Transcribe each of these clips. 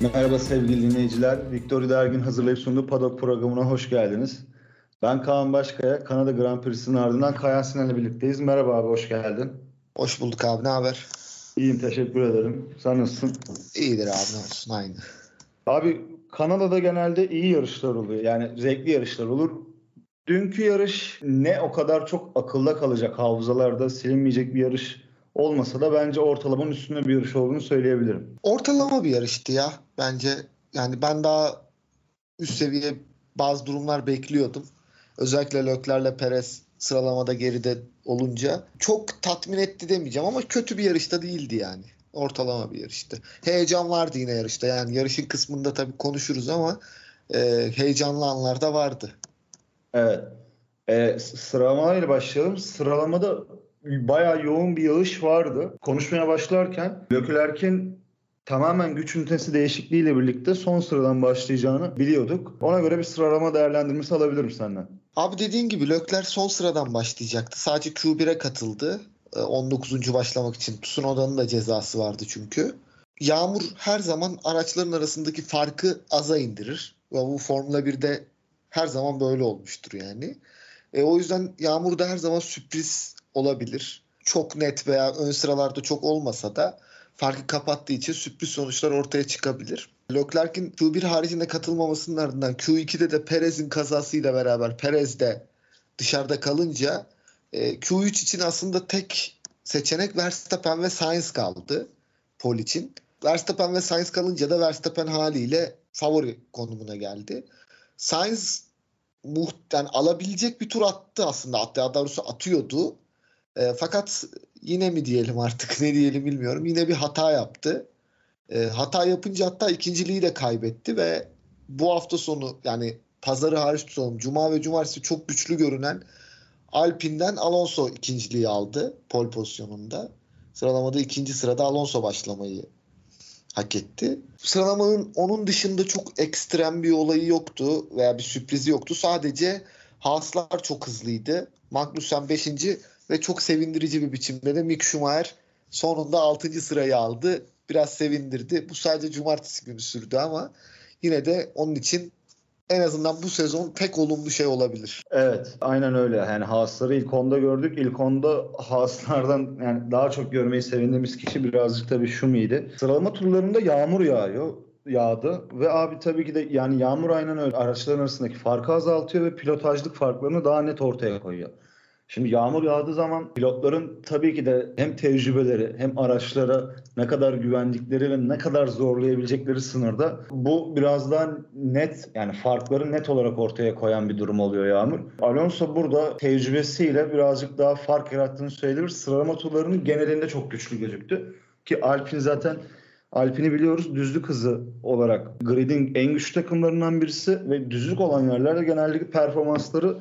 Merhaba sevgili dinleyiciler. Victoria Dergin hazırlayıp sunduğu Paddock programına hoş geldiniz. Ben Kaan Başkaya, Kanada Grand Prix'sinin ardından Kayan Sinan'la birlikteyiz. Merhaba abi, hoş geldin. Hoş bulduk abi, ne haber? İyiyim, teşekkür ederim. Sen nasılsın? İyidir abi, ne olsun, aynı. Abi Kanada'da genelde iyi yarışlar oluyor. Yani zevkli yarışlar olur. Dünkü yarış ne o kadar çok akılda kalacak, hafızalarda silinmeyecek bir yarış olmasa da bence ortalamanın üstünde bir yarış olduğunu söyleyebilirim. Ortalama bir yarıştı ya bence. Yani ben daha üst seviye bazı durumlar bekliyordum. Özellikle Lökler'le Perez sıralamada geride olunca çok tatmin etti demeyeceğim ama kötü bir yarışta değildi yani. Ortalama bir yarıştı. Heyecan vardı yine yarışta. Yani yarışın kısmında tabii konuşuruz ama e, heyecanlı anlar da vardı. Evet. E, sıralamayla başlayalım. Sıralamada bayağı yoğun bir yağış vardı. Konuşmaya başlarken Leclerc'in tamamen güç ünitesi değişikliğiyle birlikte son sıradan başlayacağını biliyorduk. Ona göre bir sıralama değerlendirmesi alabilirim senden. Abi dediğin gibi Lökler son sıradan başlayacaktı. Sadece Q1'e katıldı. 19. Ee, başlamak için. Tsunoda'nın da cezası vardı çünkü. Yağmur her zaman araçların arasındaki farkı aza indirir. Ve bu Formula 1'de her zaman böyle olmuştur yani. E, o yüzden Yağmur da her zaman sürpriz olabilir. Çok net veya ön sıralarda çok olmasa da farkı kapattığı için sürpriz sonuçlar ortaya çıkabilir. Leclerc'in Q1 haricinde katılmamasının ardından Q2'de de Perez'in kazasıyla beraber Perez de dışarıda kalınca e, Q3 için aslında tek seçenek Verstappen ve Sainz kaldı pol için. Verstappen ve Sainz kalınca da Verstappen haliyle favori konumuna geldi. Sainz muhtemelen alabilecek bir tur attı aslında. Hatta daha doğrusu atıyordu. E, fakat yine mi diyelim artık ne diyelim bilmiyorum. Yine bir hata yaptı. E, hata yapınca hatta ikinciliği de kaybetti ve bu hafta sonu yani pazarı hariç tutalım. Cuma ve cumartesi çok güçlü görünen Alpine'den Alonso ikinciliği aldı pol pozisyonunda. Sıralamada ikinci sırada Alonso başlamayı hak etti. Sıralamanın onun dışında çok ekstrem bir olayı yoktu veya bir sürprizi yoktu. Sadece Haaslar çok hızlıydı. Magnussen 5 ve çok sevindirici bir biçimde de Mick Schumacher sonunda 6. sırayı aldı. Biraz sevindirdi. Bu sadece cumartesi günü sürdü ama yine de onun için en azından bu sezon tek olumlu şey olabilir. Evet aynen öyle. Yani Haas'ları ilk onda gördük. İlk onda Haas'lardan yani daha çok görmeyi sevindiğimiz kişi birazcık tabii Şumi'ydi. Sıralama turlarında yağmur yağıyor yağdı ve abi tabii ki de yani yağmur aynen öyle araçların arasındaki farkı azaltıyor ve pilotajlık farklarını daha net ortaya koyuyor. Şimdi yağmur yağdığı zaman pilotların tabii ki de hem tecrübeleri hem araçlara ne kadar güvendikleri ve ne kadar zorlayabilecekleri sınırda bu biraz daha net yani farkları net olarak ortaya koyan bir durum oluyor Yağmur. Alonso burada tecrübesiyle birazcık daha fark yarattığını söyleyebilir. Sıralama turlarının genelinde çok güçlü gözüktü. Ki Alpine zaten Alpine'i biliyoruz düzlük hızı olarak gridin en güçlü takımlarından birisi ve düzlük olan yerlerde genellikle performansları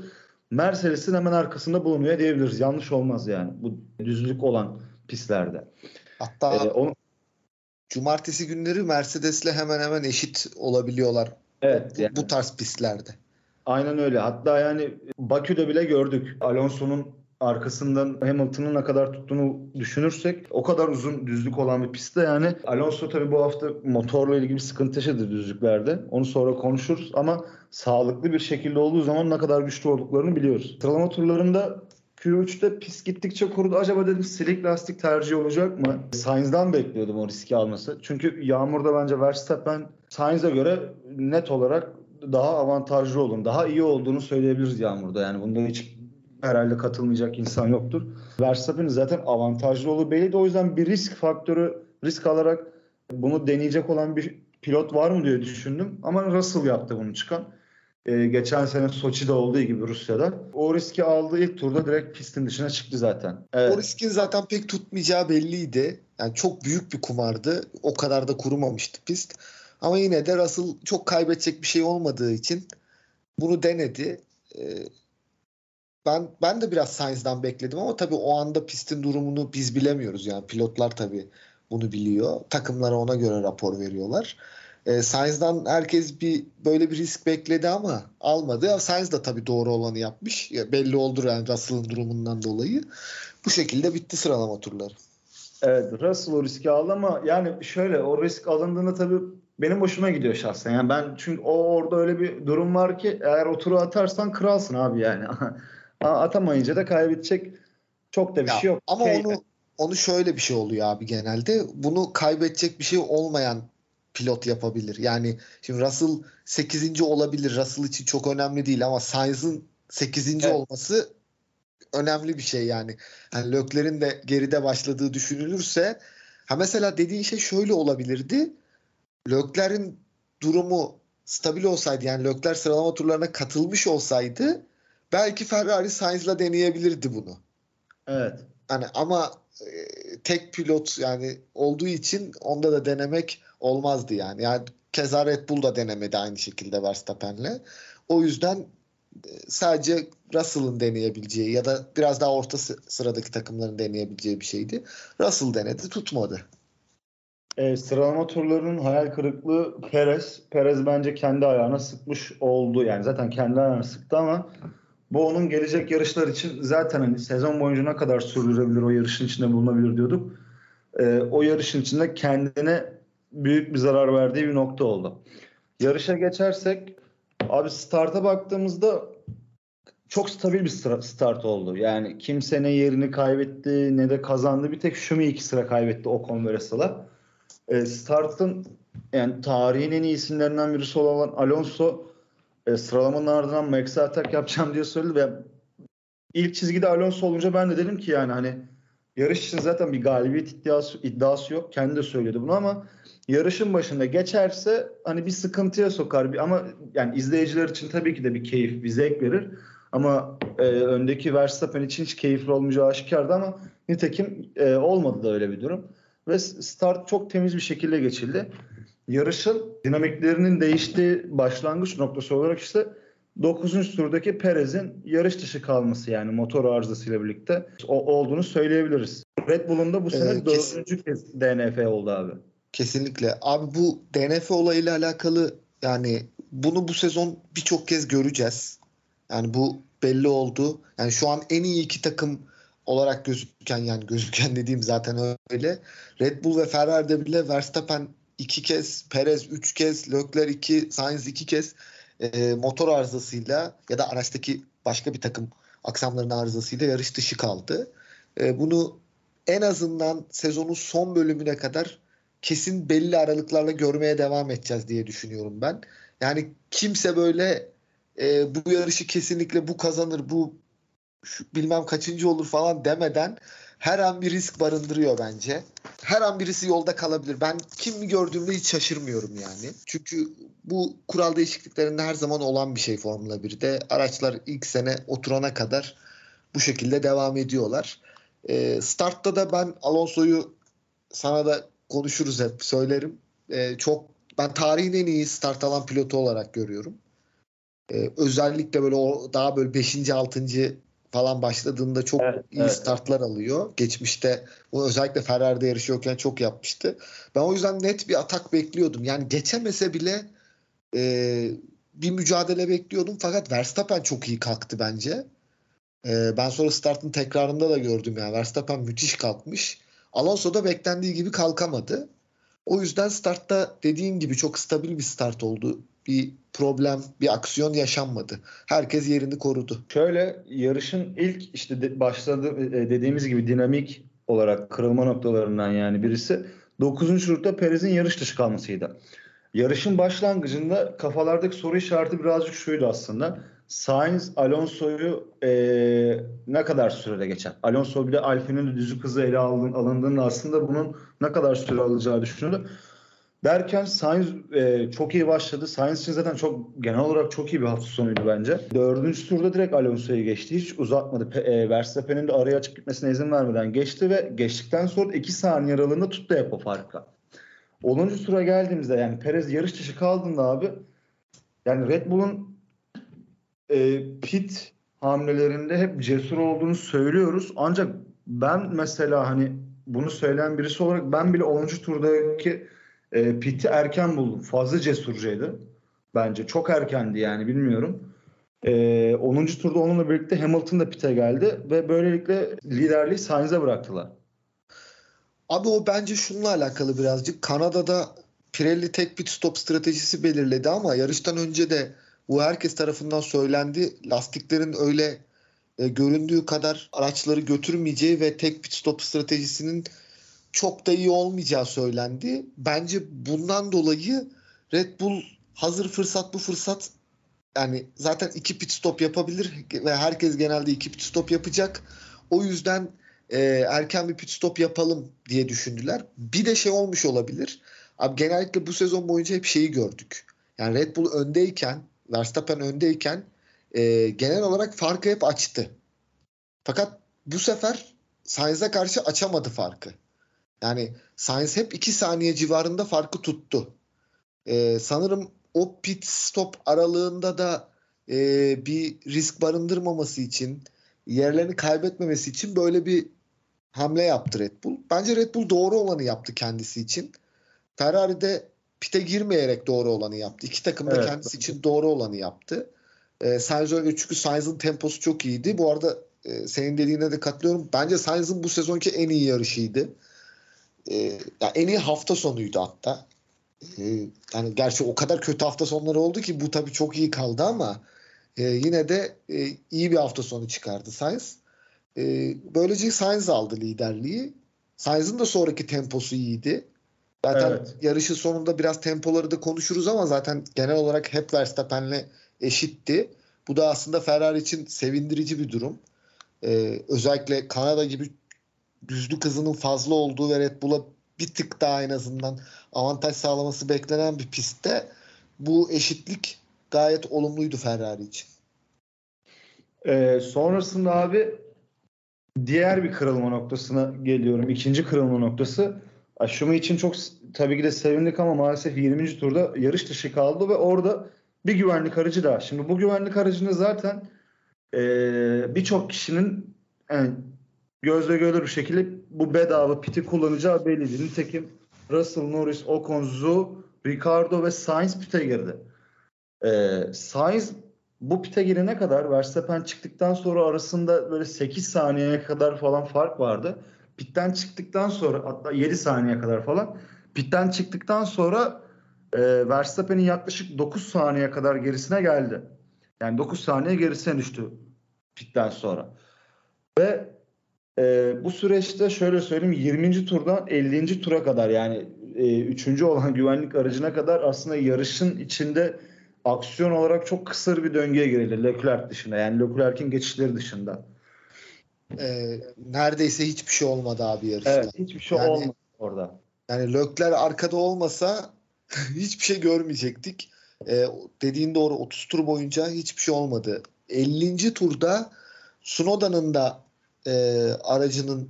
Mercedes'in hemen arkasında bulunuyor diyebiliriz. Yanlış olmaz yani bu düzlük olan pistlerde. Hatta ee, onu... cumartesi günleri Mercedes'le hemen hemen eşit olabiliyorlar. Evet. Bu, yani. bu tarz pistlerde. Aynen öyle. Hatta yani Bakü'de bile gördük. Alonso'nun arkasından Hamilton'ın ne kadar tuttuğunu düşünürsek o kadar uzun düzlük olan bir pistte yani Alonso tabii bu hafta motorla ilgili bir sıkıntı yaşadı düzlüklerde. Onu sonra konuşuruz ama sağlıklı bir şekilde olduğu zaman ne kadar güçlü olduklarını biliyoruz. Sıralama turlarında Q3'te pis gittikçe kurudu. Acaba dedim silik lastik tercih olacak mı? Sainz'dan bekliyordum o riski alması. Çünkü yağmurda bence Verstappen Sainz'e göre net olarak daha avantajlı olduğunu, daha iyi olduğunu söyleyebiliriz yağmurda. Yani bunda hiç herhalde katılmayacak insan yoktur. Verstappen'in zaten avantajlı olduğu belliydi. O yüzden bir risk faktörü risk alarak bunu deneyecek olan bir pilot var mı diye düşündüm. Ama Russell yaptı bunu çıkan. Ee, geçen sene Soçi'de olduğu gibi Rusya'da. O riski aldığı ilk turda direkt pistin dışına çıktı zaten. Evet. O riskin zaten pek tutmayacağı belliydi. Yani çok büyük bir kumardı. O kadar da kurumamıştı pist. Ama yine de Russell çok kaybedecek bir şey olmadığı için bunu denedi. Ee, ben ben de biraz Sainz'dan bekledim ama tabii o anda pistin durumunu biz bilemiyoruz yani pilotlar tabii bunu biliyor. Takımlara ona göre rapor veriyorlar. E, Sainz'dan herkes bir böyle bir risk bekledi ama almadı. Sainz de tabii doğru olanı yapmış. Ya, belli oldu yani Russell'ın durumundan dolayı. Bu şekilde bitti sıralama turları. Evet Russell o riski aldı ama yani şöyle o risk alındığında tabii benim hoşuma gidiyor şahsen. Yani ben çünkü o orada öyle bir durum var ki eğer o turu atarsan kralsın abi yani. Atamayınca da kaybedecek çok da bir ya, şey yok. Ama Key- onu onu şöyle bir şey oluyor abi genelde. Bunu kaybedecek bir şey olmayan pilot yapabilir. Yani şimdi Russell 8. olabilir. Russell için çok önemli değil ama Sainz'ın 8. Evet. olması önemli bir şey yani. yani Lökler'in de geride başladığı düşünülürse ha mesela dediğin şey şöyle olabilirdi. Lökler'in durumu stabil olsaydı yani Lökler sıralama turlarına katılmış olsaydı belki Ferrari Sainz'la deneyebilirdi bunu. Evet. Hani ama e, tek pilot yani olduğu için onda da denemek olmazdı yani. Yani keza Red Bull da denemedi aynı şekilde Verstappen'le. O yüzden e, sadece Russell'ın deneyebileceği ya da biraz daha orta sıradaki takımların deneyebileceği bir şeydi. Russell denedi tutmadı. E, sıralama turlarının hayal kırıklığı Perez. Perez bence kendi ayağına sıkmış oldu. Yani zaten kendi ayağına sıktı ama bu onun gelecek yarışlar için zaten hani sezon boyunca ne kadar sürdürebilir o yarışın içinde bulunabilir diyorduk. E, o yarışın içinde kendine büyük bir zarar verdiği bir nokta oldu. Yarışa geçersek abi starta baktığımızda çok stabil bir start oldu. Yani kimse ne yerini kaybetti ne de kazandı. Bir tek Şumi iki sıra kaybetti o Vesal'a. E, startın yani tarihin en iyi birisi olan Alonso e, sıralamanın ardından Max'e atak yapacağım diye söyledi ve ilk çizgide Alonso olunca ben de dedim ki yani hani yarış için zaten bir galibiyet iddiası, iddiası yok. Kendi de söyledi bunu ama yarışın başında geçerse hani bir sıkıntıya sokar. Bir, ama yani izleyiciler için tabii ki de bir keyif, bir zevk verir. Ama e, öndeki Verstappen için hiç keyifli olmayacağı aşikardı ama nitekim e, olmadı da öyle bir durum. Ve start çok temiz bir şekilde geçildi. Yarışın dinamiklerinin değiştiği başlangıç noktası olarak işte 9. turdaki Perez'in yarış dışı kalması yani motor arızasıyla birlikte o, olduğunu söyleyebiliriz. Red Bull'un da bu sene ee, dördüncü kez DNF oldu abi. Kesinlikle. Abi bu DNF olayıyla alakalı yani bunu bu sezon birçok kez göreceğiz. Yani bu belli oldu. Yani şu an en iyi iki takım olarak gözüken yani gözüken dediğim zaten öyle. Red Bull ve Ferrari'de bile Verstappen iki kez, Perez üç kez, Leclerc iki, Sainz iki kez e, motor arızasıyla ya da araçtaki başka bir takım aksamların arızasıyla yarış dışı kaldı. E, bunu en azından sezonun son bölümüne kadar kesin belli aralıklarla görmeye devam edeceğiz diye düşünüyorum ben. Yani kimse böyle e, bu yarışı kesinlikle bu kazanır, bu şu, bilmem kaçıncı olur falan demeden her an bir risk barındırıyor bence. Her an birisi yolda kalabilir. Ben kimi gördüğümde hiç şaşırmıyorum yani. Çünkü bu kural değişikliklerinde her zaman olan bir şey Formula 1'de. Araçlar ilk sene oturana kadar bu şekilde devam ediyorlar. E, startta da ben Alonso'yu sana da konuşuruz hep söylerim. E, çok ben tarihin en iyi start alan pilotu olarak görüyorum. E, özellikle böyle o daha böyle 5. 6 falan başladığında çok evet, iyi evet. startlar alıyor. Geçmişte bu özellikle Ferrari'de yarışıyorken çok yapmıştı. Ben o yüzden net bir atak bekliyordum. Yani geçemese bile e, bir mücadele bekliyordum. Fakat Verstappen çok iyi kalktı bence. E, ben sonra startın tekrarında da gördüm yani. Verstappen müthiş kalkmış. Alonso da beklendiği gibi kalkamadı. O yüzden startta dediğin gibi çok stabil bir start oldu bir problem, bir aksiyon yaşanmadı. Herkes yerini korudu. Şöyle yarışın ilk işte de, başladı e, dediğimiz gibi dinamik olarak kırılma noktalarından yani birisi 9. turda Perez'in yarış dışı kalmasıydı. Yarışın başlangıcında kafalardaki soru işareti birazcık şuydu aslında. Sainz Alonso'yu e, ne kadar sürede geçer? Alonso bir de Alfine'in düzlük hızı ele alındığında aslında bunun ne kadar süre alacağı düşünüyordu. Derken Sainz e, çok iyi başladı. Sainz için zaten çok genel olarak çok iyi bir hafta sonuydu bence. Dördüncü turda direkt Alonso'yu geçti. Hiç uzatmadı. Pe, e, Verstappen'in de araya açık gitmesine izin vermeden geçti ve geçtikten sonra iki saniye aralığında tuttu hep o farkı. 10. tura geldiğimizde yani Perez yarış dışı kaldığında abi yani Red Bull'un e, pit hamlelerinde hep cesur olduğunu söylüyoruz. Ancak ben mesela hani bunu söyleyen birisi olarak ben bile 10. turdaki e, Pitt'i erken buldum. Fazla cesurcaydı. Bence çok erkendi yani bilmiyorum. E, 10. turda onunla birlikte Hamilton da Pitt'e geldi ve böylelikle liderliği Sainz'e bıraktılar. Abi o bence şununla alakalı birazcık. Kanada'da Pirelli tek pit stop stratejisi belirledi ama yarıştan önce de bu herkes tarafından söylendi. Lastiklerin öyle e, göründüğü kadar araçları götürmeyeceği ve tek pit stop stratejisinin çok da iyi olmayacağı söylendi. Bence bundan dolayı Red Bull hazır fırsat bu fırsat yani zaten iki pit stop yapabilir ve herkes genelde iki pit stop yapacak. O yüzden e, erken bir pit stop yapalım diye düşündüler. Bir de şey olmuş olabilir. Abi genellikle bu sezon boyunca hep şeyi gördük. Yani Red Bull öndeyken, Verstappen öndeyken e, genel olarak farkı hep açtı. Fakat bu sefer Sainz'e karşı açamadı farkı. Yani Sainz hep 2 saniye civarında farkı tuttu. E, sanırım o pit stop aralığında da e, bir risk barındırmaması için yerlerini kaybetmemesi için böyle bir hamle yaptı Red Bull. Bence Red Bull doğru olanı yaptı kendisi için. Ferrari de pite girmeyerek doğru olanı yaptı. İki takım da evet. kendisi için doğru olanı yaptı. E, Sainz öyle çünkü Sainz'ın temposu çok iyiydi. Bu arada e, senin dediğine de katılıyorum. Bence Sainz'ın bu sezonki en iyi yarışıydı. E, yani en iyi hafta sonuydu hatta. E, yani gerçi o kadar kötü hafta sonları oldu ki bu tabii çok iyi kaldı ama e, yine de e, iyi bir hafta sonu çıkardı Sainz. E, böylece Sainz aldı liderliği. Sainz'ın da sonraki temposu iyiydi. Zaten evet. yarışın sonunda biraz tempoları da konuşuruz ama zaten genel olarak hep Verstappen'le eşitti. Bu da aslında Ferrari için sevindirici bir durum. Ee, özellikle Kanada gibi düzlük hızının fazla olduğu ve Red Bull'a bir tık daha en azından avantaj sağlaması beklenen bir pistte bu eşitlik gayet olumluydu Ferrari için. Ee, sonrasında abi diğer bir kırılma noktasına geliyorum. İkinci kırılma noktası. Aşımı için çok tabii ki de sevindik ama maalesef 20. turda yarış dışı kaldı ve orada bir güvenlik aracı daha. Şimdi bu güvenlik aracını zaten e, birçok kişinin yani gözle görülür bir şekilde bu bedava piti kullanacağı belliydi. Nitekim Russell, Norris, Ocon, Zhou, Ricardo ve Sainz pite girdi. E, Sainz bu pite girene kadar Verstappen çıktıktan sonra arasında böyle 8 saniyeye kadar falan fark vardı. Pitten çıktıktan sonra hatta 7 saniye kadar falan pitten çıktıktan sonra e, Verstappen'in yaklaşık 9 saniye kadar gerisine geldi. Yani 9 saniye gerisine düştü pitten sonra. Ve e, bu süreçte şöyle söyleyeyim 20. turdan 50. tura kadar yani e, 3. olan güvenlik aracına kadar aslında yarışın içinde aksiyon olarak çok kısır bir döngüye girildi Leclerc dışında. Yani Leclerc'in geçişleri dışında. Ee, neredeyse hiçbir şey olmadı abi yarışta. Evet hiçbir şey yani, olmadı orada. Yani Leclerc arkada olmasa hiçbir şey görmeyecektik. Ee, dediğin doğru 30 tur boyunca hiçbir şey olmadı. 50. turda Sunoda'nın da e, aracının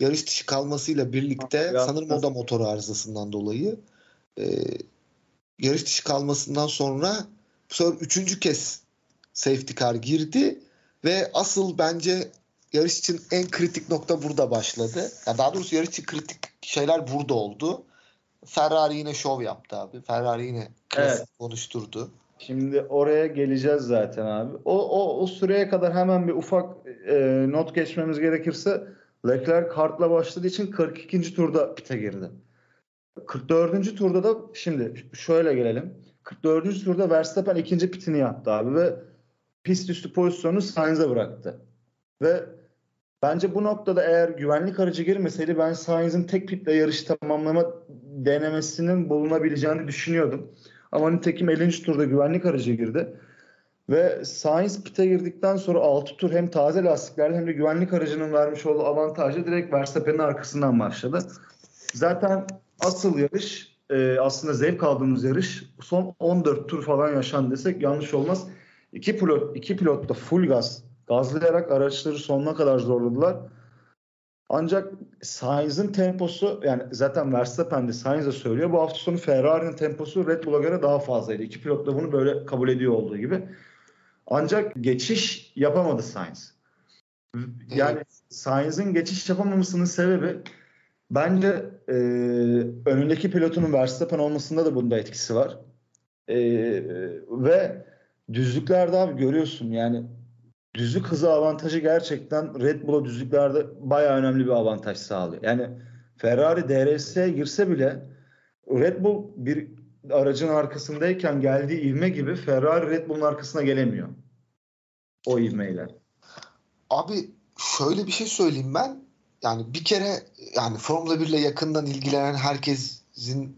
yarış dışı kalmasıyla birlikte ya, sanırım o da motor arızasından dolayı e, yarış dışı kalmasından sonra bu sefer üçüncü kez safety car girdi ve asıl bence yarış için en kritik nokta burada başladı. Ya daha doğrusu yarış için kritik şeyler burada oldu. Ferrari yine şov yaptı abi. Ferrari yine evet. konuşturdu. Şimdi oraya geleceğiz zaten abi. O, o, o süreye kadar hemen bir ufak e, not geçmemiz gerekirse Leclerc kartla başladığı için 42. turda pite girdi. 44. turda da şimdi şöyle gelelim. 44. turda Verstappen ikinci pitini yaptı abi ve pist üstü pozisyonu Sainz'e bıraktı. Ve bence bu noktada eğer güvenlik aracı girmeseydi ben Sainz'in tek pitle yarışı tamamlama denemesinin bulunabileceğini düşünüyordum. Ama nitekim 50. turda güvenlik aracı girdi. Ve Sainz pite girdikten sonra 6 tur hem taze lastiklerle hem de güvenlik aracının vermiş olduğu avantajla direkt Verstappen'in arkasından başladı. Zaten asıl yarış e, aslında zevk aldığımız yarış son 14 tur falan yaşan desek yanlış olmaz. İki pilot, iki pilot da full gaz gazlayarak araçları sonuna kadar zorladılar. Ancak Sainz'in temposu yani zaten Verstappen de Sainz de söylüyor. Bu hafta sonu Ferrari'nin temposu Red Bull'a göre daha fazlaydı. İki pilot da bunu böyle kabul ediyor olduğu gibi. Ancak geçiş yapamadı Sainz. Yani evet. Sainz'in geçiş yapamamasının sebebi bence e, önündeki pilotunun Verstappen olmasında da bunda etkisi var. E, ve düzlüklerde abi görüyorsun yani düzlük hızı avantajı gerçekten Red Bull'a düzlüklerde bayağı önemli bir avantaj sağlıyor. Yani Ferrari DRS'ye girse bile Red Bull bir aracın arkasındayken geldiği ivme gibi Ferrari Red Bull'un arkasına gelemiyor. O ivmeyle. Abi şöyle bir şey söyleyeyim ben. Yani bir kere yani Formula 1 ile yakından ilgilenen herkesin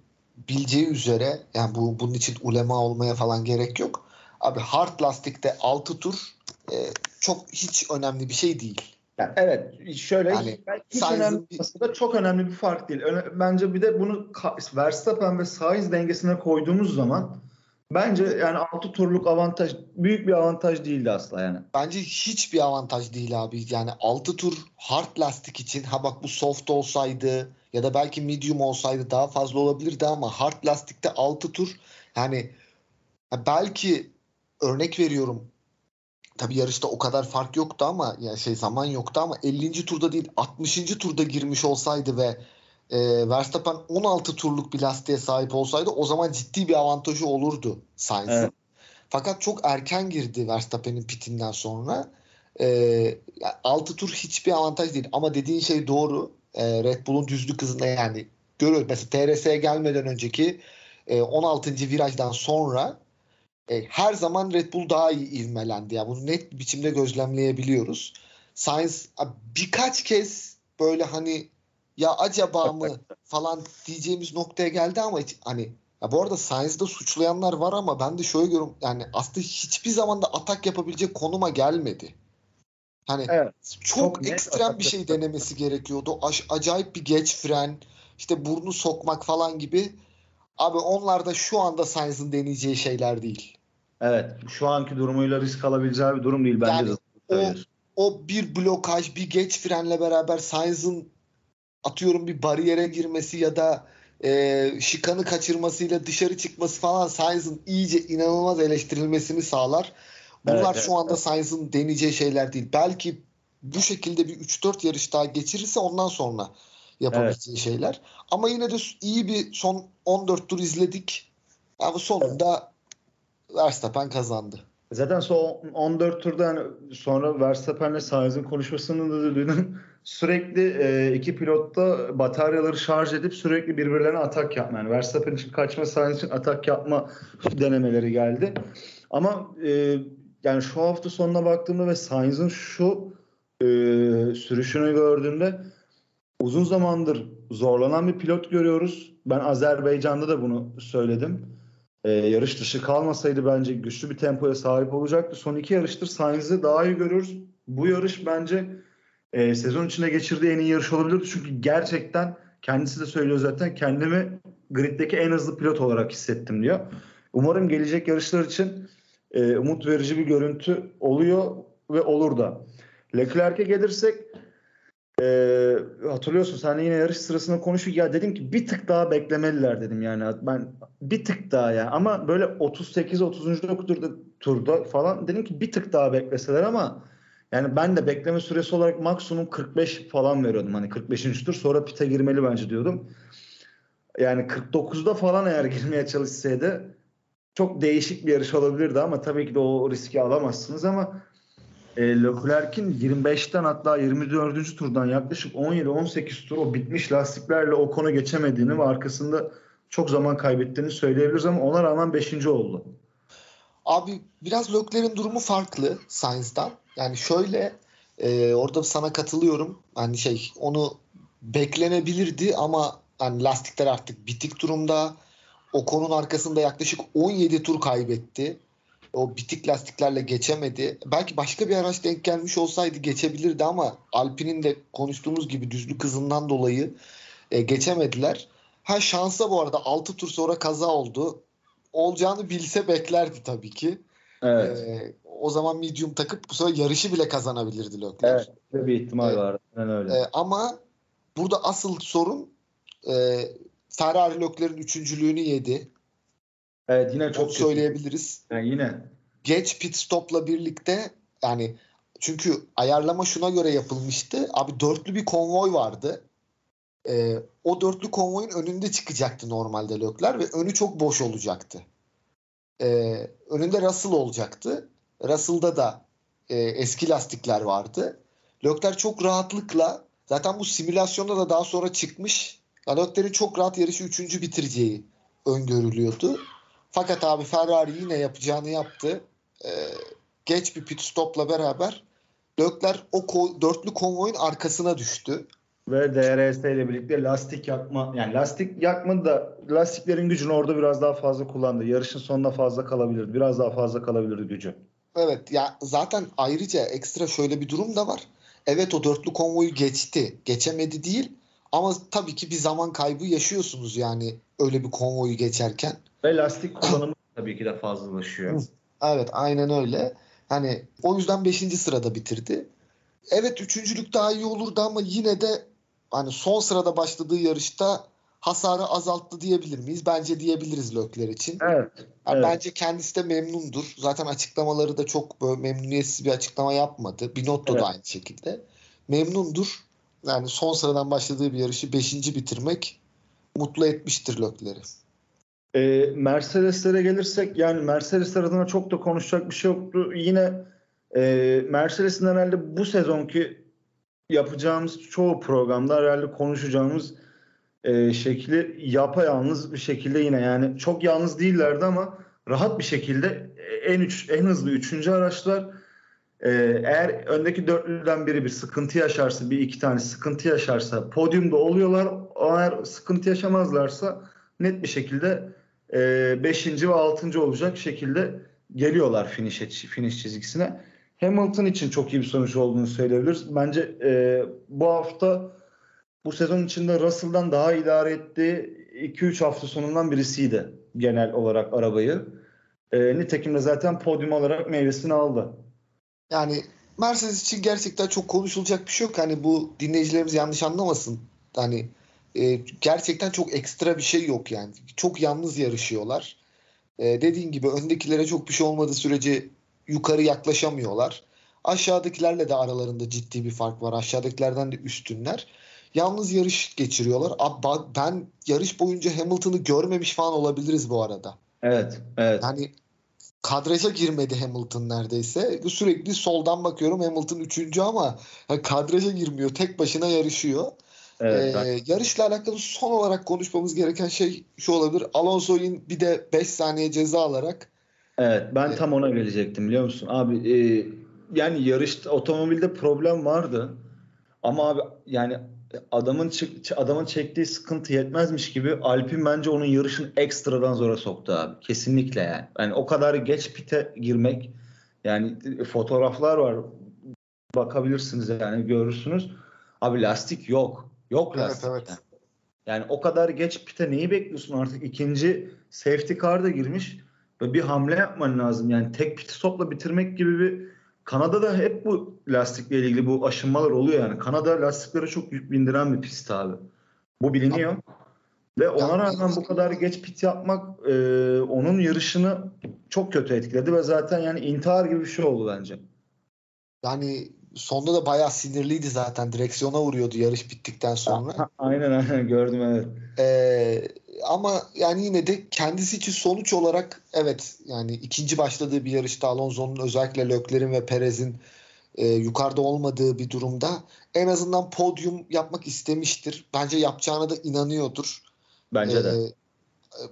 bileceği üzere yani bu bunun için ulema olmaya falan gerek yok. Abi hard lastikte 6 tur e, çok hiç önemli bir şey değil. Yani evet şöyle yani, hiç önemli bir... çok önemli bir fark değil. Bence bir de bunu Verstappen ve Sainz dengesine koyduğumuz zaman bence yani 6 turluk avantaj büyük bir avantaj değildi asla yani. Bence hiç bir avantaj değil abi. Yani 6 tur hard lastik için ha bak bu soft olsaydı ya da belki medium olsaydı daha fazla olabilirdi ama hard lastikte 6 tur yani belki örnek veriyorum tabi yarışta o kadar fark yoktu ama yani şey zaman yoktu ama 50. turda değil 60. turda girmiş olsaydı ve e, Verstappen 16 turluk bir lastiğe sahip olsaydı o zaman ciddi bir avantajı olurdu Sainz'ın. Evet. Fakat çok erken girdi Verstappen'in pitinden sonra. E, 6 tur hiçbir avantaj değil ama dediğin şey doğru. E, Red Bull'un düzlük hızında yani görüyoruz. Mesela TRS'ye gelmeden önceki e, 16. virajdan sonra e, her zaman Red Bull daha iyi ivmelendi. Yani bunu net bir biçimde gözlemleyebiliyoruz. Sainz birkaç kez böyle hani ya acaba mı falan diyeceğimiz noktaya geldi ama hiç, hani ya bu arada Sainz'da suçlayanlar var ama ben de şöyle görüyorum yani aslında hiçbir zaman da atak yapabilecek konuma gelmedi. Hani evet, çok, çok ekstrem bir şey denemesi gerekiyordu. Aş, acayip bir geç fren, işte burnu sokmak falan gibi. Abi onlar da şu anda Sainz'ın deneyeceği şeyler değil. Evet. Şu anki durumuyla risk alabileceği bir durum değil bence yani. O, o bir blokaj, bir geç frenle beraber Sainz'ın atıyorum bir bariyere girmesi ya da e, şikanı kaçırmasıyla dışarı çıkması falan Sainz'ın iyice inanılmaz eleştirilmesini sağlar. Bunlar evet, şu anda. Sainz'ın deneyeceği şeyler değil. Belki bu şekilde bir 3-4 yarış daha geçirirse ondan sonra yapabileceği evet. şeyler. Ama yine de iyi bir son 14 tur izledik. Ama sonunda Verstappen kazandı. Zaten son 14 turda yani sonra Verstappen'le Sainz'in konuşmasını da duydum. Sürekli e, iki pilotta bataryaları şarj edip sürekli birbirlerine atak yapma. Yani Verstappen için kaçma, Sainz için atak yapma denemeleri geldi. Ama e, yani şu hafta sonuna baktığımda ve Sainz'in şu e, sürüşünü gördüğümde uzun zamandır zorlanan bir pilot görüyoruz. Ben Azerbaycan'da da bunu söyledim e, yarış dışı kalmasaydı bence güçlü bir tempoya sahip olacaktı. Son iki yarıştır Sainz'i daha iyi görüyoruz. Bu yarış bence e, sezon içinde geçirdiği en iyi yarış olabilirdi. Çünkü gerçekten kendisi de söylüyor zaten kendimi griddeki en hızlı pilot olarak hissettim diyor. Umarım gelecek yarışlar için e, umut verici bir görüntü oluyor ve olur da. Leclerc'e gelirsek ee, hatırlıyorsun sen yine yarış sırasında konuştuk ya dedim ki bir tık daha beklemeliler dedim yani ben bir tık daha ya ama böyle 38 30. turda turda falan dedim ki bir tık daha bekleseler ama yani ben de bekleme süresi olarak maksimum 45 falan veriyordum hani 45. tur sonra pite girmeli bence diyordum. Yani 49'da falan eğer girmeye çalışsaydı çok değişik bir yarış olabilirdi ama tabii ki de o riski alamazsınız ama e, Leclerc'in 25'ten hatta 24. turdan yaklaşık 17-18 tur o bitmiş lastiklerle o konu geçemediğini ve arkasında çok zaman kaybettiğini söyleyebiliriz ama ona rağmen 5. oldu. Abi biraz Leclerc'in durumu farklı Sainz'dan. Yani şöyle e, orada sana katılıyorum. Hani şey onu beklenebilirdi ama hani lastikler artık bitik durumda. O konun arkasında yaklaşık 17 tur kaybetti o bitik lastiklerle geçemedi. Belki başka bir araç denk gelmiş olsaydı geçebilirdi ama Alpine'in de konuştuğumuz gibi düzlük hızından dolayı e, geçemediler. Ha şansa bu arada 6 tur sonra kaza oldu. Olacağını bilse beklerdi tabii ki. Evet. E, o zaman medium takıp bu sefer yarışı bile kazanabilirdi Leclerc. Evet. Böyle bir ihtimal e, var. Yani öyle. E, ama burada asıl sorun e, Ferrari Leclerc'in üçüncülüğünü yedi. Evet yine çok söyleyebiliriz. Yani yine. Geç pit stopla birlikte yani çünkü ayarlama şuna göre yapılmıştı. Abi dörtlü bir konvoy vardı. Ee, o dörtlü konvoyun önünde çıkacaktı normalde Lökler ve önü çok boş olacaktı. Ee, önünde Russell olacaktı. Russell'da da e, eski lastikler vardı. Lökler çok rahatlıkla zaten bu simülasyonda da daha sonra çıkmış Yani Leclerc'in çok rahat yarışı üçüncü bitireceği öngörülüyordu. Fakat abi Ferrari yine yapacağını yaptı. Ee, geç bir pit stopla beraber Leclerc o ko- dörtlü konvoyun arkasına düştü. Ve DRS ile birlikte lastik yakma yani lastik yakmadı da lastiklerin gücünü orada biraz daha fazla kullandı. Yarışın sonuna fazla kalabilirdi. Biraz daha fazla kalabilirdi gücü. Evet ya zaten ayrıca ekstra şöyle bir durum da var. Evet o dörtlü konvoyu geçti. Geçemedi değil ama tabii ki bir zaman kaybı yaşıyorsunuz yani öyle bir konvoyu geçerken. Ve lastik kullanımı tabii ki de fazlalaşıyor. Evet aynen öyle. Hani o yüzden 5. sırada bitirdi. Evet üçüncülük daha iyi olurdu ama yine de hani son sırada başladığı yarışta hasarı azalttı diyebilir miyiz? Bence diyebiliriz Lökler için. Evet. Yani evet. Bence kendisi de memnundur. Zaten açıklamaları da çok böyle memnuniyetsiz bir açıklama yapmadı. Binotto Evet. da aynı şekilde. Memnundur. Yani son sıradan başladığı bir yarışı 5. bitirmek mutlu etmiştir Lökler'i. E, Mercedes'lere gelirsek yani Mercedesler adına çok da konuşacak bir şey yoktu. Yine e, Mercedes'in herhalde bu sezonki yapacağımız çoğu programda herhalde konuşacağımız e, şekli yapayalnız bir şekilde yine yani çok yalnız değillerdi ama rahat bir şekilde en üç, en hızlı üçüncü araçlar e, eğer öndeki dörtlüden biri bir sıkıntı yaşarsa bir iki tane sıkıntı yaşarsa podyumda oluyorlar eğer sıkıntı yaşamazlarsa net bir şekilde 5. ve 6. olacak şekilde geliyorlar finish, finish çizgisine. Hamilton için çok iyi bir sonuç olduğunu söyleyebiliriz. Bence e, bu hafta bu sezon içinde Russell'dan daha idare ettiği 2-3 hafta sonundan birisiydi genel olarak arabayı. E, nitekim de zaten podyum olarak meyvesini aldı. Yani Mercedes için gerçekten çok konuşulacak bir şey yok. Hani bu dinleyicilerimiz yanlış anlamasın. Hani e, gerçekten çok ekstra bir şey yok yani. Çok yalnız yarışıyorlar. E, dediğin gibi öndekilere çok bir şey olmadığı sürece yukarı yaklaşamıyorlar. Aşağıdakilerle de aralarında ciddi bir fark var. Aşağıdakilerden de üstünler. Yalnız yarış geçiriyorlar. Abi ben yarış boyunca Hamilton'ı görmemiş falan olabiliriz bu arada. Evet, evet. Yani kadraja girmedi Hamilton neredeyse. Sürekli soldan bakıyorum Hamilton üçüncü ama yani kadraja girmiyor. Tek başına yarışıyor. Evet, ee, yarışla alakalı son olarak konuşmamız gereken şey şu olabilir. Alonso'nun bir de 5 saniye ceza alarak Evet ben tam ona gelecektim biliyor musun? Abi e, yani yarışta otomobilde problem vardı. Ama abi yani adamın adamın çektiği sıkıntı yetmezmiş gibi Alpin bence onun yarışını ekstradan zora soktu abi. Kesinlikle yani. Yani o kadar geç pite girmek yani fotoğraflar var. Bakabilirsiniz yani görürsünüz. Abi lastik yok. Yok. Evet, evet. Yani o kadar geç pite neyi bekliyorsun artık? ikinci safety car da girmiş ve bir hamle yapman lazım. Yani tek pit stopla bitirmek gibi bir Kanada'da hep bu lastikle ilgili bu aşınmalar oluyor yani. Kanada lastiklere çok yük bindiren bir pist abi. Bu biliniyor. Ve ona rağmen bu kadar geç pit yapmak e, onun yarışını çok kötü etkiledi ve zaten yani intihar gibi bir şey oldu bence. Yani sonda da bayağı sinirliydi zaten. Direksiyona vuruyordu yarış bittikten sonra. aynen aynen gördüm evet. Ee, ama yani yine de kendisi için sonuç olarak evet yani ikinci başladığı bir yarışta Alonso'nun özellikle Lökler'in ve Perez'in e, yukarıda olmadığı bir durumda en azından podyum yapmak istemiştir. Bence yapacağına da inanıyordur. Bence ee, de.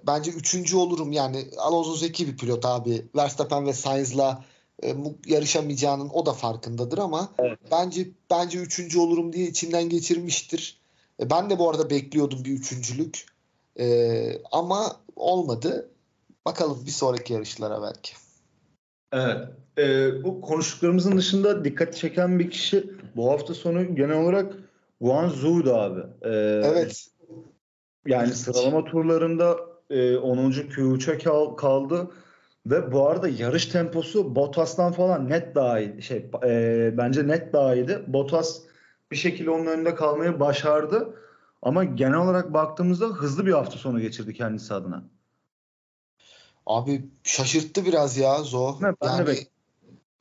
Bence üçüncü olurum yani Alonso zeki bir pilot abi. Verstappen ve Sainz'la e, yarışamayacağının o da farkındadır ama evet. bence bence üçüncü olurum diye içinden geçirmiştir. E, ben de bu arada bekliyordum bir üçüncülük. E, ama olmadı. Bakalım bir sonraki yarışlara belki. Evet. E, bu konuştuklarımızın dışında dikkat çeken bir kişi bu hafta sonu genel olarak Guan Zhu'du abi. E, evet. Yani sıralama turlarında e, 10. Q3'e kaldı. Ve bu arada yarış temposu Bottas'tan falan net daha iyi. Şey, e, bence net daha iyiydi. Bottas bir şekilde onun önünde kalmayı başardı. Ama genel olarak baktığımızda hızlı bir hafta sonu geçirdi kendisi adına. Abi şaşırttı biraz ya Zo. Ne, ben yani, de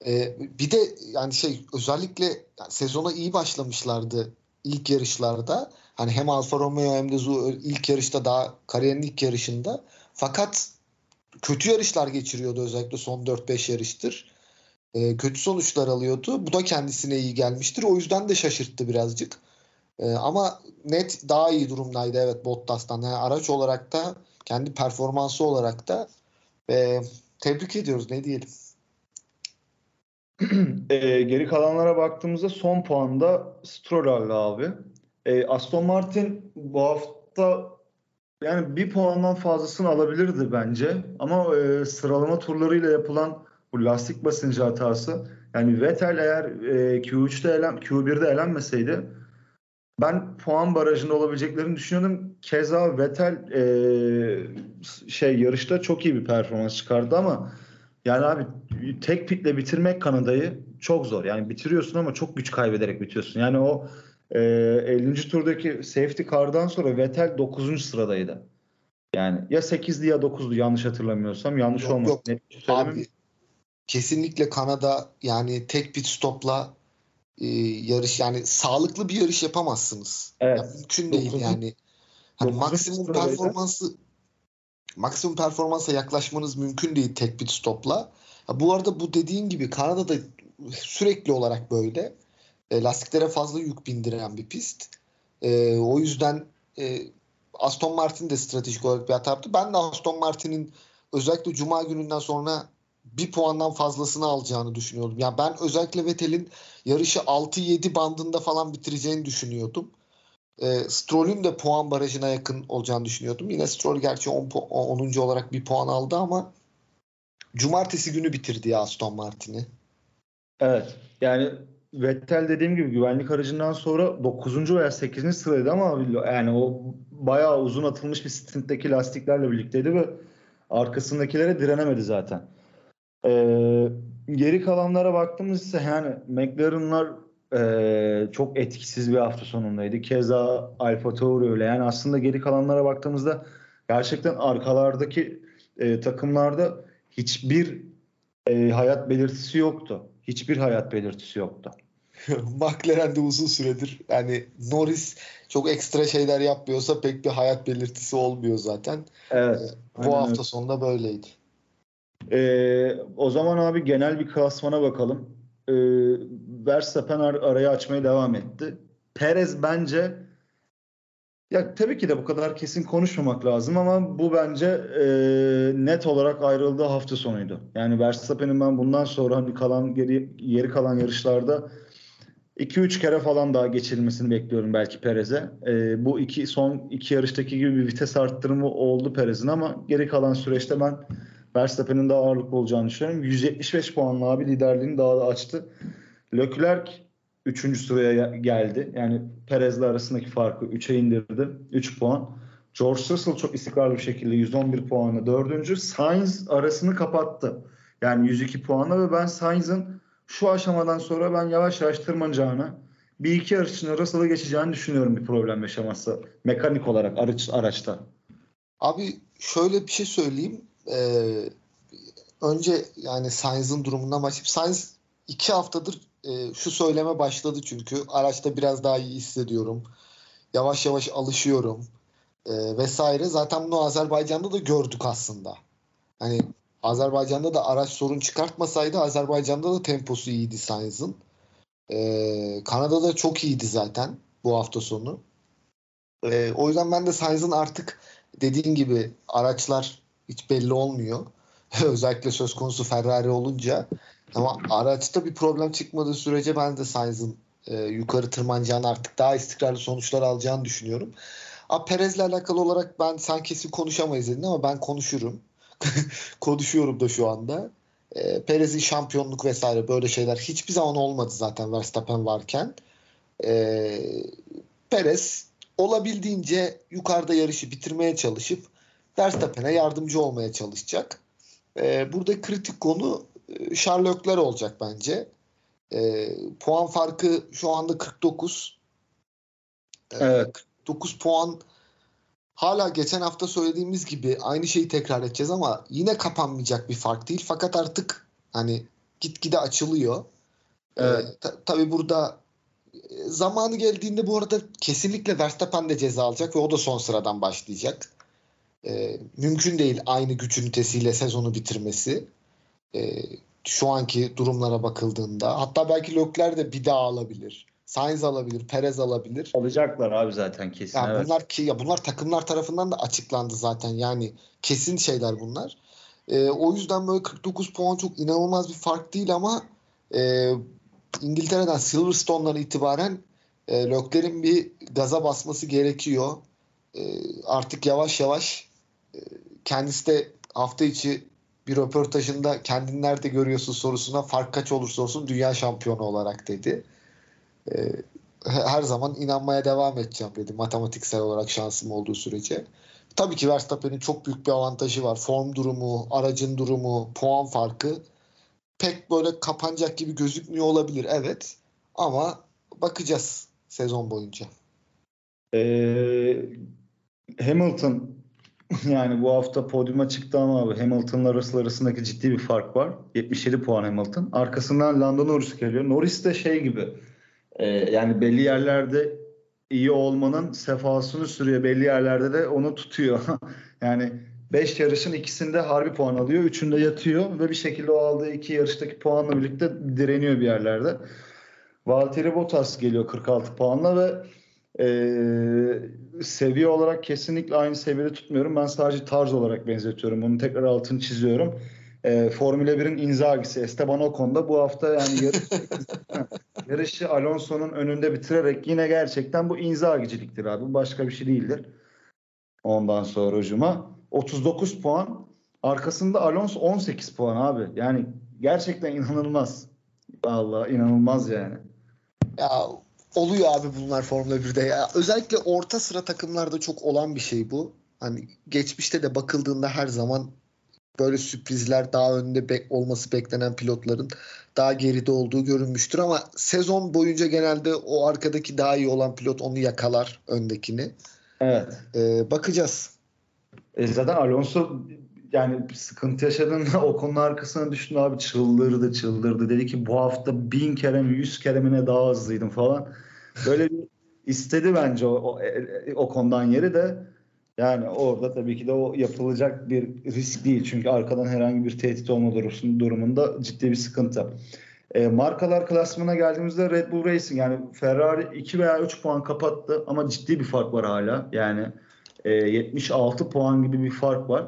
e, bir de yani şey özellikle yani sezona iyi başlamışlardı ilk yarışlarda. Hani hem Alfa Romeo hem de Zo ilk yarışta daha kariyerin ilk yarışında. Fakat kötü yarışlar geçiriyordu özellikle son 4-5 yarıştır. E, kötü sonuçlar alıyordu. Bu da kendisine iyi gelmiştir. O yüzden de şaşırttı birazcık. E, ama net daha iyi durumdaydı evet Bottas'tan. Yani araç olarak da kendi performansı olarak da e, tebrik ediyoruz ne diyelim. e, geri kalanlara baktığımızda son puanda Stroll aldı abi. E, Aston Martin bu hafta yani bir puandan fazlasını alabilirdi bence. Ama e, sıralama turlarıyla yapılan bu lastik basıncı hatası yani Vettel eğer e, Q3'te elen, Q1'de elenmeseydi ben puan barajında olabileceklerini düşünüyordum. Keza Vettel e, şey yarışta çok iyi bir performans çıkardı ama yani abi tek pitle bitirmek Kanada'yı çok zor. Yani bitiriyorsun ama çok güç kaybederek bitiyorsun. Yani o e, 50. turdaki safety car'dan sonra Vettel 9. sıradaydı. Yani ya 8'di ya 9'du yanlış hatırlamıyorsam. Yanlış yok, olmaz. Yok. Abi kesinlikle Kanada yani tek pit stopla e, yarış yani sağlıklı bir yarış yapamazsınız. Evet. Yani mümkün değil Dokuzun, yani. Hani maksimum performansı maksimum performansa yaklaşmanız mümkün değil tek pit stopla. Ha, bu arada bu dediğin gibi Kanada'da sürekli olarak böyle. E, lastiklere fazla yük bindiren bir pist. E, o yüzden e, Aston Martin de stratejik olarak bir hata yaptı. Ben de Aston Martin'in özellikle Cuma gününden sonra bir puandan fazlasını alacağını düşünüyordum. Yani ben özellikle Vettel'in yarışı 6-7 bandında falan bitireceğini düşünüyordum. E, Stroll'ün de puan barajına yakın olacağını düşünüyordum. Yine Stroll gerçi 10, 10. olarak bir puan aldı ama cumartesi günü bitirdi ya Aston Martin'i. Evet. Yani Vettel dediğim gibi güvenlik aracından sonra 9. veya 8. sıradaydı ama yani o bayağı uzun atılmış bir stintteki lastiklerle birlikteydi ve arkasındakilere direnemedi zaten. Ee, geri kalanlara baktığımızda yani McLaren'lar e, çok etkisiz bir hafta sonundaydı. Keza Alfa Tauri öyle. Yani aslında geri kalanlara baktığımızda gerçekten arkalardaki e, takımlarda hiçbir e, hayat belirtisi yoktu. Hiçbir hayat belirtisi yoktu. McLaren'de uzun süredir yani Norris çok ekstra şeyler yapmıyorsa pek bir hayat belirtisi olmuyor zaten. Evet. Ee, bu hafta sonunda böyleydi. Ee, o zaman abi genel bir klasmana bakalım. Ee, Verstappen ar- arayı açmaya devam etti. Perez bence ya tabii ki de bu kadar kesin konuşmamak lazım ama bu bence e, net olarak ayrıldığı hafta sonuydu. Yani Verstappen'in ben bundan sonra hani kalan geri geri kalan yarışlarda 2-3 kere falan daha geçirilmesini bekliyorum belki Perez'e. E, bu iki son iki yarıştaki gibi bir vites arttırımı oldu Perez'in ama geri kalan süreçte ben Verstappen'in daha ağırlıklı olacağını düşünüyorum. 175 puanla abi liderliğini daha da açtı. Leclerc 3. sıraya geldi. Yani Perez'le arasındaki farkı 3'e indirdi. 3 puan. George Russell çok istikrarlı bir şekilde 111 puanla 4. Sainz arasını kapattı. Yani 102 puanla ve ben Sainz'ın şu aşamadan sonra ben yavaş yavaş tırmanacağını bir iki yarış için Russell'ı geçeceğini düşünüyorum bir problem yaşaması mekanik olarak araç, araçta. Abi şöyle bir şey söyleyeyim. Ee, önce yani Sainz'ın durumundan başlayıp Sainz iki haftadır e, şu söyleme başladı çünkü araçta biraz daha iyi hissediyorum. Yavaş yavaş alışıyorum e, vesaire. Zaten bunu Azerbaycan'da da gördük aslında. Hani Azerbaycan'da da araç sorun çıkartmasaydı Azerbaycan'da da temposu iyiydi Sainz'ın. E, Kanada'da çok iyiydi zaten bu hafta sonu. E, o yüzden ben de Sainz'ın artık dediğin gibi araçlar hiç belli olmuyor. Özellikle söz konusu Ferrari olunca. Ama araçta bir problem çıkmadığı sürece ben de Sainz'ın e, yukarı tırmanacağını artık daha istikrarlı sonuçlar alacağını düşünüyorum. A, Perez'le alakalı olarak ben sen kesin konuşamayız dedin ama ben konuşurum. Konuşuyorum da şu anda. E, Perez'in şampiyonluk vesaire böyle şeyler hiçbir zaman olmadı zaten Verstappen varken. E, Perez olabildiğince yukarıda yarışı bitirmeye çalışıp Verstappen'e yardımcı olmaya çalışacak. E, burada kritik konu e, Sherlock'lar olacak bence. E, puan farkı şu anda 49. E, evet. 49 puan hala geçen hafta söylediğimiz gibi aynı şeyi tekrar edeceğiz ama yine kapanmayacak bir fark değil. Fakat artık hani gitgide açılıyor. E, evet. E, ta, tabii burada e, zamanı geldiğinde bu arada kesinlikle Verstappen de ceza alacak ve o da son sıradan başlayacak. E, mümkün değil aynı güç ünitesiyle sezonu bitirmesi. E, şu anki durumlara bakıldığında. Hatta belki Lökler de bir daha alabilir. Sainz alabilir, Perez alabilir. Alacaklar abi zaten kesin. Yani evet. bunlar ki ya bunlar takımlar tarafından da açıklandı zaten. Yani kesin şeyler bunlar. Ee, o yüzden böyle 49 puan çok inanılmaz bir fark değil ama e, İngiltere'den Silverstone'dan itibaren e, Lökler'in bir gaza basması gerekiyor. E, artık yavaş yavaş e, kendisi de hafta içi bir röportajında kendini nerede görüyorsun sorusuna fark kaç olursa olsun dünya şampiyonu olarak dedi. E, her zaman inanmaya devam edeceğim dedi matematiksel olarak şansım olduğu sürece. Tabii ki Verstappen'in çok büyük bir avantajı var. Form durumu, aracın durumu, puan farkı pek böyle kapanacak gibi gözükmüyor olabilir evet. Ama bakacağız sezon boyunca. Ee, Hamilton yani bu hafta podyuma çıktı ama abi Hamilton'la Russell arasındaki ciddi bir fark var. 77 puan Hamilton. Arkasından Lando Norris geliyor. Norris de şey gibi e, yani belli yerlerde iyi olmanın sefasını sürüyor. Belli yerlerde de onu tutuyor. yani 5 yarışın ikisinde harbi puan alıyor. Üçünde yatıyor ve bir şekilde o aldığı iki yarıştaki puanla birlikte direniyor bir yerlerde. Valtteri Bottas geliyor 46 puanla ve e, seviye olarak kesinlikle aynı seviyede tutmuyorum. Ben sadece tarz olarak benzetiyorum. Bunu tekrar altını çiziyorum. E, Formula 1'in Inzaghi'si Esteban Ocon da bu hafta yani yarış, yarışı Alonso'nun önünde bitirerek yine gerçekten bu Inzaghi'ciliktir abi. Bu başka bir şey değildir. Ondan sonra cuma 39 puan. Arkasında Alonso 18 puan abi. Yani gerçekten inanılmaz. Vallahi inanılmaz yani. Ya oluyor abi bunlar Formula 1'de ya. Özellikle orta sıra takımlarda çok olan bir şey bu. Hani geçmişte de bakıldığında her zaman böyle sürprizler daha önde be- olması beklenen pilotların daha geride olduğu görünmüştür ama sezon boyunca genelde o arkadaki daha iyi olan pilot onu yakalar öndekini. Evet. Ee, bakacağız. E zaten Alonso yani sıkıntı yaşadığında o konu arkasına düştü abi çıldırdı çıldırdı. Dedi ki bu hafta bin kere mi yüz kere mi ne daha hızlıydım falan. Böyle bir istedi bence o, o, o konudan yeri de yani orada tabii ki de o yapılacak bir risk değil. Çünkü arkadan herhangi bir tehdit olma durumunda ciddi bir sıkıntı. E, markalar klasmana geldiğimizde Red Bull Racing yani Ferrari 2 veya 3 puan kapattı ama ciddi bir fark var hala. Yani e, 76 puan gibi bir fark var.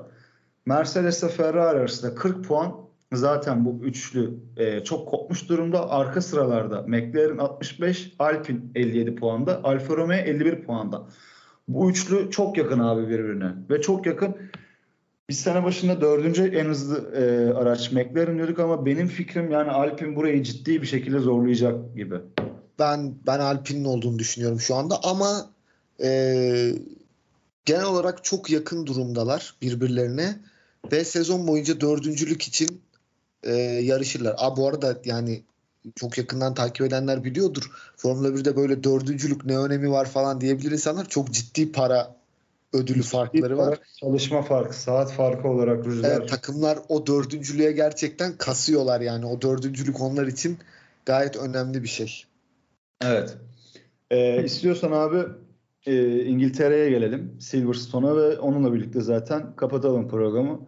Mercedes ile Ferrari arasında 40 puan zaten bu üçlü e, çok kopmuş durumda. Arka sıralarda McLaren 65, Alpine 57 puanda, Alfa Romeo 51 puanda. Bu üçlü çok yakın abi birbirine ve çok yakın. Biz sene başında dördüncü en hızlı e, araç McLaren diyorduk ama benim fikrim yani Alpine burayı ciddi bir şekilde zorlayacak gibi. Ben ben Alpine'in olduğunu düşünüyorum şu anda ama e, genel olarak çok yakın durumdalar birbirlerine ve sezon boyunca dördüncülük için e, yarışırlar. Aa, bu arada yani çok yakından takip edenler biliyordur. Formula 1'de böyle dördüncülük ne önemi var falan diyebilir insanlar. Çok ciddi para ödülü farkları var. Çalışma farkı, saat farkı olarak rüzgar. Evet, takımlar o dördüncülüğe gerçekten kasıyorlar yani. O dördüncülük onlar için gayet önemli bir şey. Evet. Ee, istiyorsan abi e, İngiltere'ye gelelim. Silverstone'a ve onunla birlikte zaten kapatalım programı.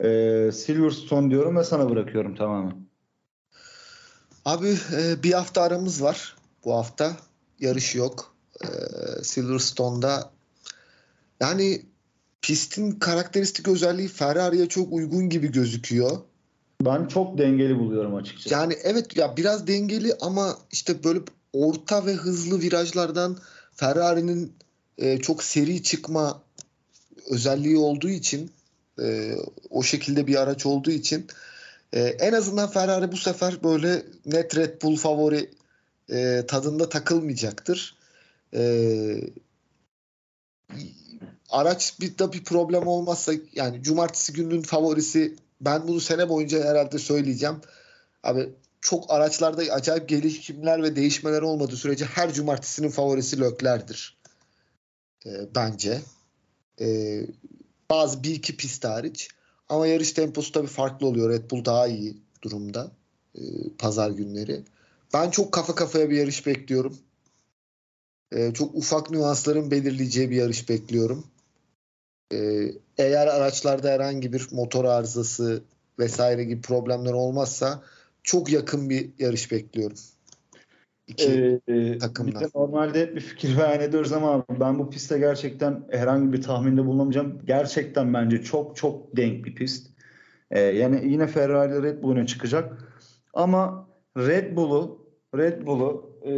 E, Silverstone diyorum ve sana bırakıyorum tamamen. Abi e, bir hafta aramız var bu hafta. Yarış yok. E, Silverstone'da yani pistin karakteristik özelliği Ferrari'ye çok uygun gibi gözüküyor. Ben çok dengeli buluyorum açıkçası. Yani evet ya biraz dengeli ama işte böyle orta ve hızlı virajlardan Ferrari'nin e, çok seri çıkma özelliği olduğu için e, o şekilde bir araç olduğu için e, en azından Ferrari bu sefer böyle net Red Bull favori e, tadında takılmayacaktır. E, araç bir de bir problem olmazsa yani cumartesi gününün favorisi ben bunu sene boyunca herhalde söyleyeceğim. Abi çok araçlarda acayip gelişimler ve değişmeler olmadığı sürece her cumartesinin favorisi Lökler'dir. E, bence. E, bazı bir iki pist hariç. Ama yarış temposu tabii farklı oluyor. Red Bull daha iyi durumda. E, pazar günleri. Ben çok kafa kafaya bir yarış bekliyorum. E, çok ufak nüansların belirleyeceği bir yarış bekliyorum. E, eğer araçlarda herhangi bir motor arızası vesaire gibi problemler olmazsa çok yakın bir yarış bekliyorum. İki Ee, takımdan. De normalde hep bir fikir beyan ediyoruz ama ben bu pistte gerçekten herhangi bir tahminde bulunamayacağım. Gerçekten bence çok çok denk bir pist. Ee, yani yine Ferrari ile Red Bull öne çıkacak. Ama Red Bull'u Red Bull'u e,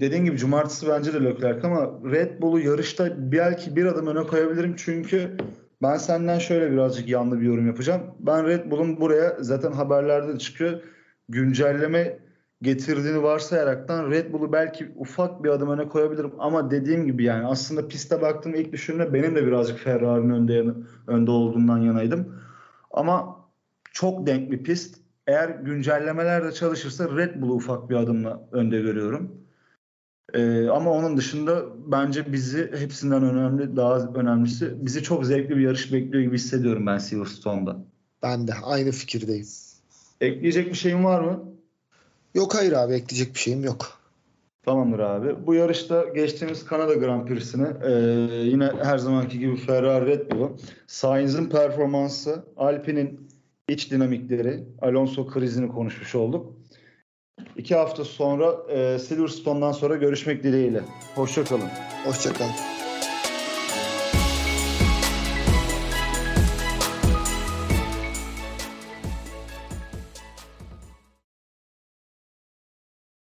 dediğin gibi cumartesi bence de Leclerc ama Red Bull'u yarışta belki bir adım öne koyabilirim çünkü ben senden şöyle birazcık yanlı bir yorum yapacağım. Ben Red Bull'un buraya zaten haberlerde de çıkıyor. Güncelleme getirdiğini varsayaraktan Red Bull'u belki ufak bir adım öne koyabilirim ama dediğim gibi yani aslında piste baktığım ilk düşünme benim de birazcık Ferrari'nin önde, önde olduğundan yanaydım. Ama çok denk bir pist. Eğer güncellemeler de çalışırsa Red Bull'u ufak bir adımla önde görüyorum. Ee, ama onun dışında bence bizi hepsinden önemli, daha önemlisi bizi çok zevkli bir yarış bekliyor gibi hissediyorum ben Silverstone'da. Ben de aynı fikirdeyim. Ekleyecek bir şeyin var mı? Yok hayır abi ekleyecek bir şeyim yok. Tamamdır abi. Bu yarışta geçtiğimiz Kanada Grand Prix'sini e, yine her zamanki gibi Ferrari Red Bull'u, Sainz'in performansı, Alpine'in iç dinamikleri, Alonso krizini konuşmuş olduk. İki hafta sonra e, Silverstone'dan sonra görüşmek dileğiyle. Hoşçakalın. Hoşçakal.